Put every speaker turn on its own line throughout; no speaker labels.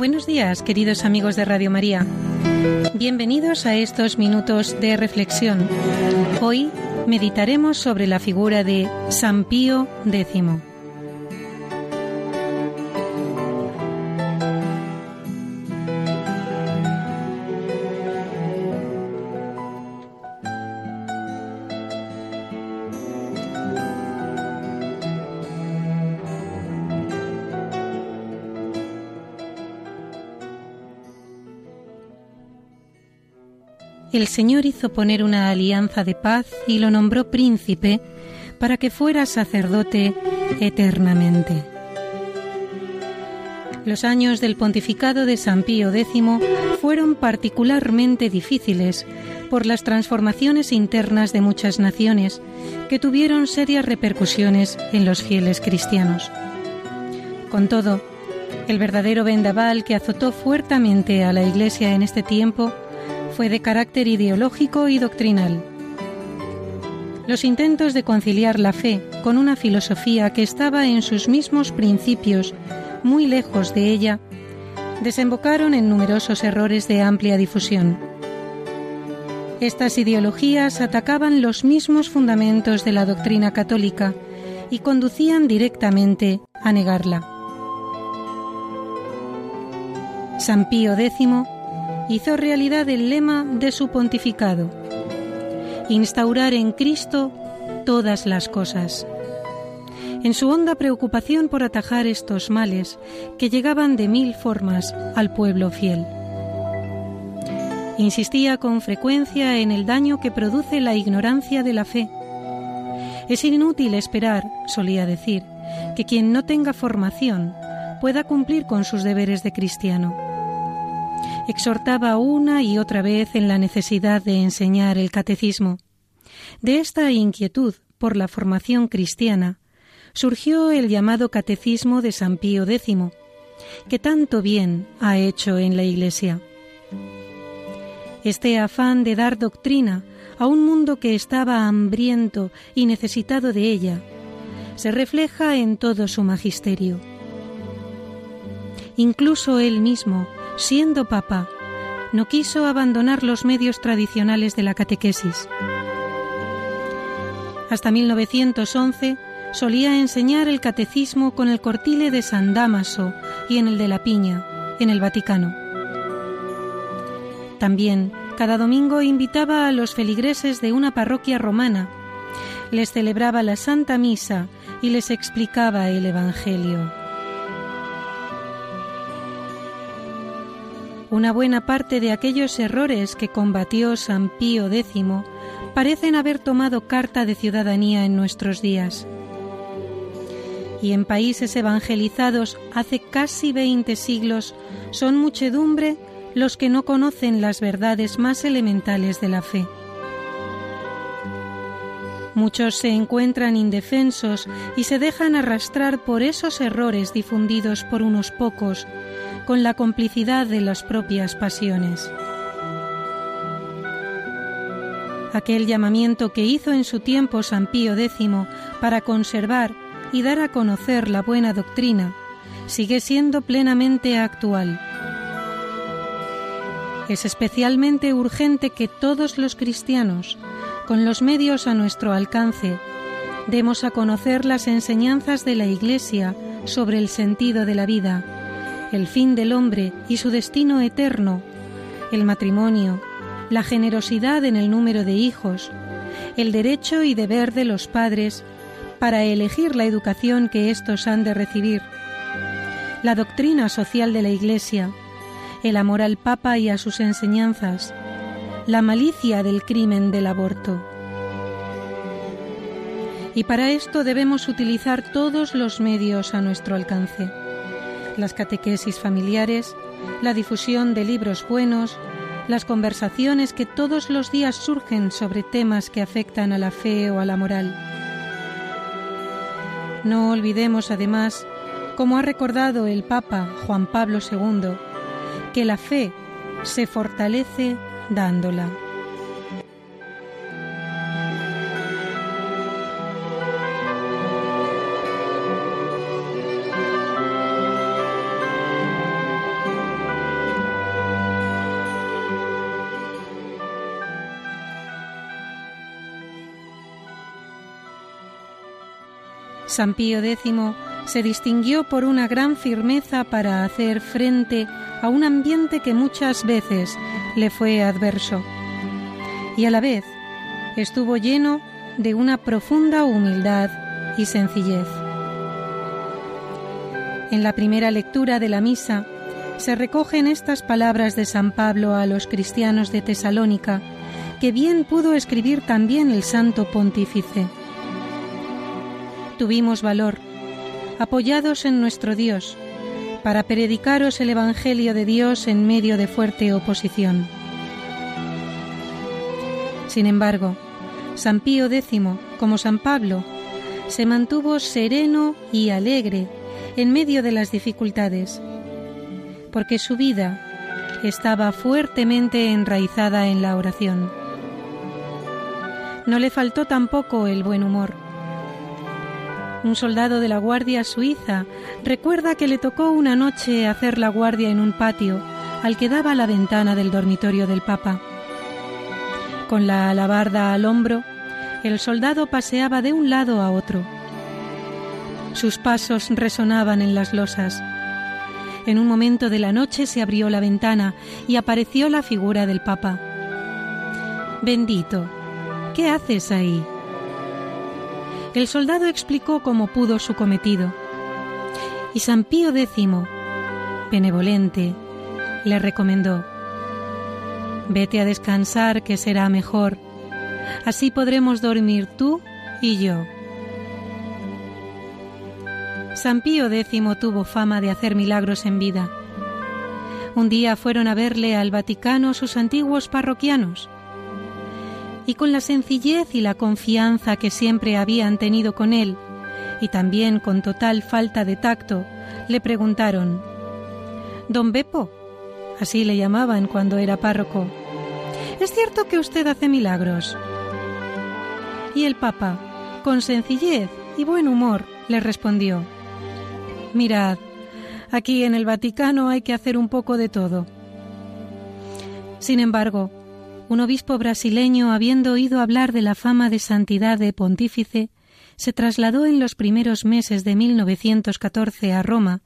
Buenos días, queridos amigos de Radio María. Bienvenidos a estos minutos de reflexión. Hoy meditaremos sobre la figura de San Pío X. el Señor hizo poner una alianza de paz y lo nombró príncipe para que fuera sacerdote eternamente. Los años del pontificado de San Pío X fueron particularmente difíciles por las transformaciones internas de muchas naciones que tuvieron serias repercusiones en los fieles cristianos. Con todo, el verdadero vendaval que azotó fuertemente a la Iglesia en este tiempo fue de carácter ideológico y doctrinal. Los intentos de conciliar la fe con una filosofía que estaba en sus mismos principios muy lejos de ella desembocaron en numerosos errores de amplia difusión. Estas ideologías atacaban los mismos fundamentos de la doctrina católica y conducían directamente a negarla. San Pío X hizo realidad el lema de su pontificado, instaurar en Cristo todas las cosas. En su honda preocupación por atajar estos males que llegaban de mil formas al pueblo fiel. Insistía con frecuencia en el daño que produce la ignorancia de la fe. Es inútil esperar, solía decir, que quien no tenga formación pueda cumplir con sus deberes de cristiano exhortaba una y otra vez en la necesidad de enseñar el catecismo. De esta inquietud por la formación cristiana surgió el llamado Catecismo de San Pío X, que tanto bien ha hecho en la Iglesia. Este afán de dar doctrina a un mundo que estaba hambriento y necesitado de ella se refleja en todo su magisterio. Incluso él mismo siendo papa, no quiso abandonar los medios tradicionales de la catequesis. Hasta 1911 solía enseñar el catecismo con el cortile de San Damaso y en el de la Piña, en el Vaticano. También cada domingo invitaba a los feligreses de una parroquia romana, les celebraba la Santa Misa y les explicaba el Evangelio. Una buena parte de aquellos errores que combatió San Pío X parecen haber tomado carta de ciudadanía en nuestros días. Y en países evangelizados hace casi veinte siglos son muchedumbre los que no conocen las verdades más elementales de la fe. Muchos se encuentran indefensos y se dejan arrastrar por esos errores difundidos por unos pocos con la complicidad de las propias pasiones. Aquel llamamiento que hizo en su tiempo San Pío X para conservar y dar a conocer la buena doctrina sigue siendo plenamente actual. Es especialmente urgente que todos los cristianos, con los medios a nuestro alcance, demos a conocer las enseñanzas de la Iglesia sobre el sentido de la vida el fin del hombre y su destino eterno, el matrimonio, la generosidad en el número de hijos, el derecho y deber de los padres para elegir la educación que éstos han de recibir, la doctrina social de la Iglesia, el amor al Papa y a sus enseñanzas, la malicia del crimen del aborto. Y para esto debemos utilizar todos los medios a nuestro alcance las catequesis familiares, la difusión de libros buenos, las conversaciones que todos los días surgen sobre temas que afectan a la fe o a la moral. No olvidemos además, como ha recordado el Papa Juan Pablo II, que la fe se fortalece dándola. San Pío X se distinguió por una gran firmeza para hacer frente a un ambiente que muchas veces le fue adverso y a la vez estuvo lleno de una profunda humildad y sencillez. En la primera lectura de la misa se recogen estas palabras de San Pablo a los cristianos de Tesalónica, que bien pudo escribir también el santo pontífice. Tuvimos valor, apoyados en nuestro Dios, para predicaros el Evangelio de Dios en medio de fuerte oposición. Sin embargo, San Pío X, como San Pablo, se mantuvo sereno y alegre en medio de las dificultades, porque su vida estaba fuertemente enraizada en la oración. No le faltó tampoco el buen humor. Un soldado de la Guardia Suiza recuerda que le tocó una noche hacer la guardia en un patio al que daba la ventana del dormitorio del Papa. Con la alabarda al hombro, el soldado paseaba de un lado a otro. Sus pasos resonaban en las losas. En un momento de la noche se abrió la ventana y apareció la figura del Papa. Bendito, ¿qué haces ahí? El soldado explicó cómo pudo su cometido. Y San Pío X, benevolente, le recomendó, Vete a descansar que será mejor. Así podremos dormir tú y yo. San Pío X tuvo fama de hacer milagros en vida. Un día fueron a verle al Vaticano sus antiguos parroquianos y con la sencillez y la confianza que siempre habían tenido con él, y también con total falta de tacto, le preguntaron, Don Bepo, así le llamaban cuando era párroco, ¿es cierto que usted hace milagros? Y el Papa, con sencillez y buen humor, le respondió, Mirad, aquí en el Vaticano hay que hacer un poco de todo. Sin embargo, un obispo brasileño, habiendo oído hablar de la fama de santidad de pontífice, se trasladó en los primeros meses de 1914 a Roma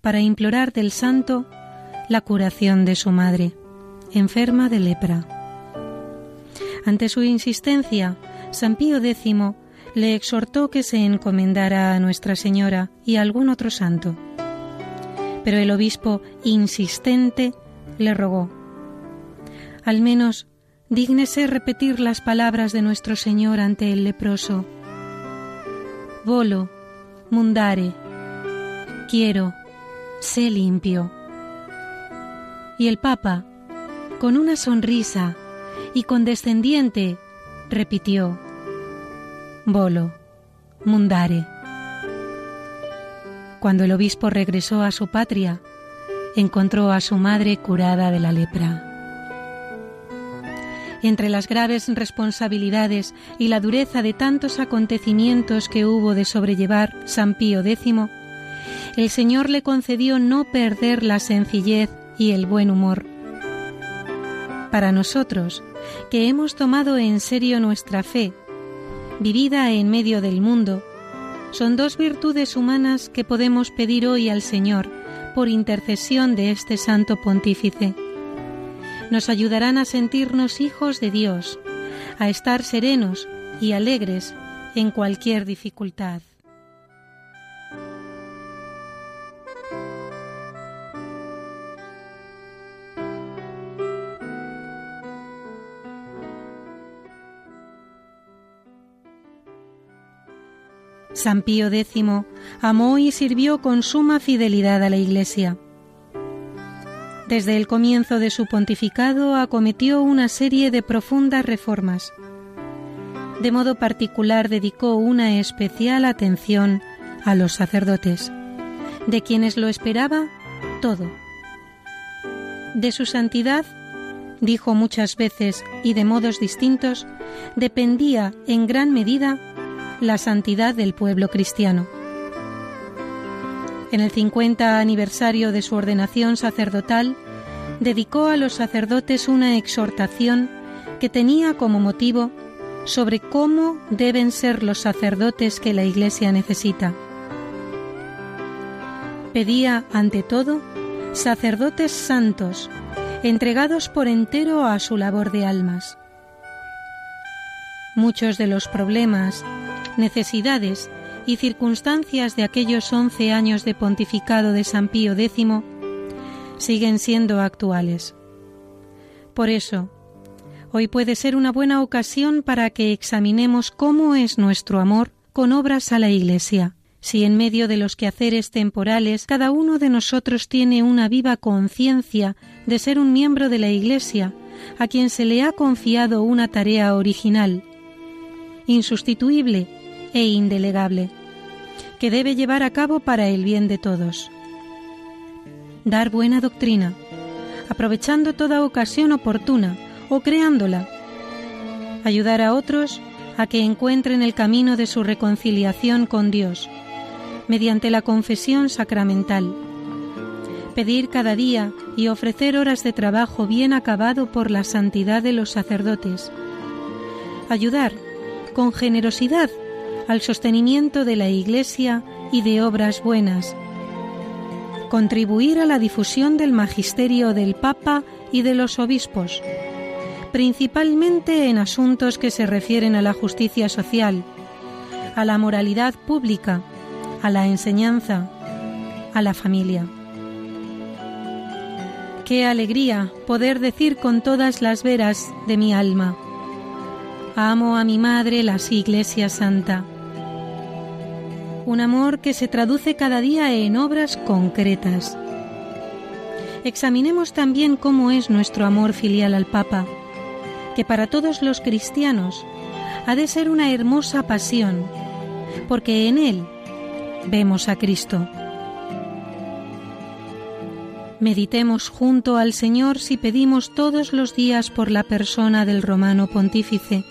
para implorar del santo la curación de su madre, enferma de lepra. Ante su insistencia, San Pío X le exhortó que se encomendara a Nuestra Señora y a algún otro santo. Pero el obispo, insistente, le rogó, al menos dígnese repetir las palabras de nuestro Señor ante el leproso. Volo, mundare, quiero, sé limpio. Y el Papa, con una sonrisa y condescendiente, repitió, Volo, mundare. Cuando el obispo regresó a su patria, encontró a su madre curada de la lepra. Entre las graves responsabilidades y la dureza de tantos acontecimientos que hubo de sobrellevar San Pío X, el Señor le concedió no perder la sencillez y el buen humor. Para nosotros, que hemos tomado en serio nuestra fe, vivida en medio del mundo, son dos virtudes humanas que podemos pedir hoy al Señor por intercesión de este Santo Pontífice nos ayudarán a sentirnos hijos de Dios, a estar serenos y alegres en cualquier dificultad. San Pío X amó y sirvió con suma fidelidad a la Iglesia. Desde el comienzo de su pontificado acometió una serie de profundas reformas. De modo particular dedicó una especial atención a los sacerdotes, de quienes lo esperaba todo. De su santidad, dijo muchas veces y de modos distintos, dependía en gran medida la santidad del pueblo cristiano. En el 50 aniversario de su ordenación sacerdotal, dedicó a los sacerdotes una exhortación que tenía como motivo sobre cómo deben ser los sacerdotes que la Iglesia necesita. Pedía, ante todo, sacerdotes santos, entregados por entero a su labor de almas. Muchos de los problemas, necesidades y circunstancias de aquellos once años de pontificado de San Pío X siguen siendo actuales. Por eso, hoy puede ser una buena ocasión para que examinemos cómo es nuestro amor con obras a la Iglesia. Si en medio de los quehaceres temporales cada uno de nosotros tiene una viva conciencia de ser un miembro de la Iglesia, a quien se le ha confiado una tarea original, insustituible e indelegable, que debe llevar a cabo para el bien de todos. Dar buena doctrina, aprovechando toda ocasión oportuna o creándola. Ayudar a otros a que encuentren el camino de su reconciliación con Dios, mediante la confesión sacramental. Pedir cada día y ofrecer horas de trabajo bien acabado por la santidad de los sacerdotes. Ayudar con generosidad al sostenimiento de la Iglesia y de obras buenas. Contribuir a la difusión del magisterio del Papa y de los obispos, principalmente en asuntos que se refieren a la justicia social, a la moralidad pública, a la enseñanza, a la familia. Qué alegría poder decir con todas las veras de mi alma, amo a mi madre la Iglesia Santa un amor que se traduce cada día en obras concretas. Examinemos también cómo es nuestro amor filial al Papa, que para todos los cristianos ha de ser una hermosa pasión, porque en él vemos a Cristo. Meditemos junto al Señor si pedimos todos los días por la persona del romano pontífice,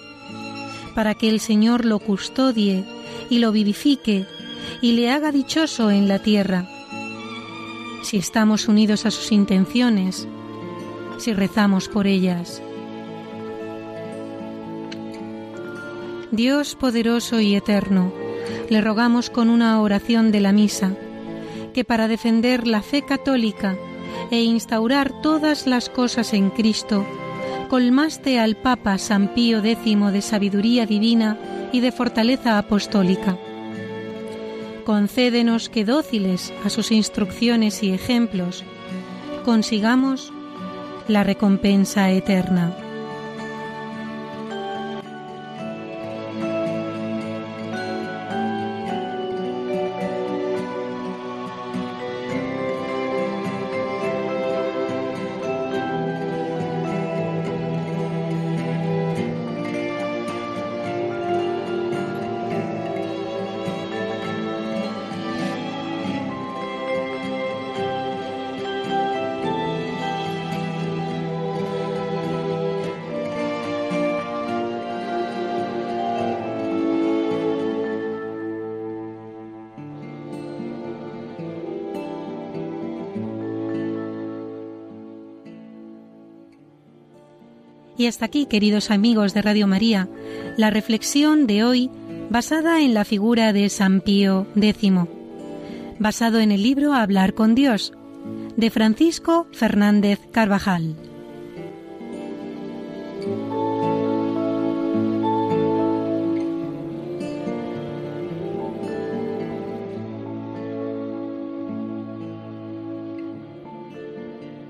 para que el Señor lo custodie y lo vivifique y le haga dichoso en la tierra. Si estamos unidos a sus intenciones, si rezamos por ellas. Dios poderoso y eterno, le rogamos con una oración de la misa, que para defender la fe católica e instaurar todas las cosas en Cristo, colmaste al Papa San Pío X de sabiduría divina y de fortaleza apostólica concédenos que dóciles a sus instrucciones y ejemplos, consigamos la recompensa eterna. Y hasta aquí, queridos amigos de Radio María, la reflexión de hoy basada en la figura de San Pío X, basado en el libro Hablar con Dios, de Francisco Fernández Carvajal.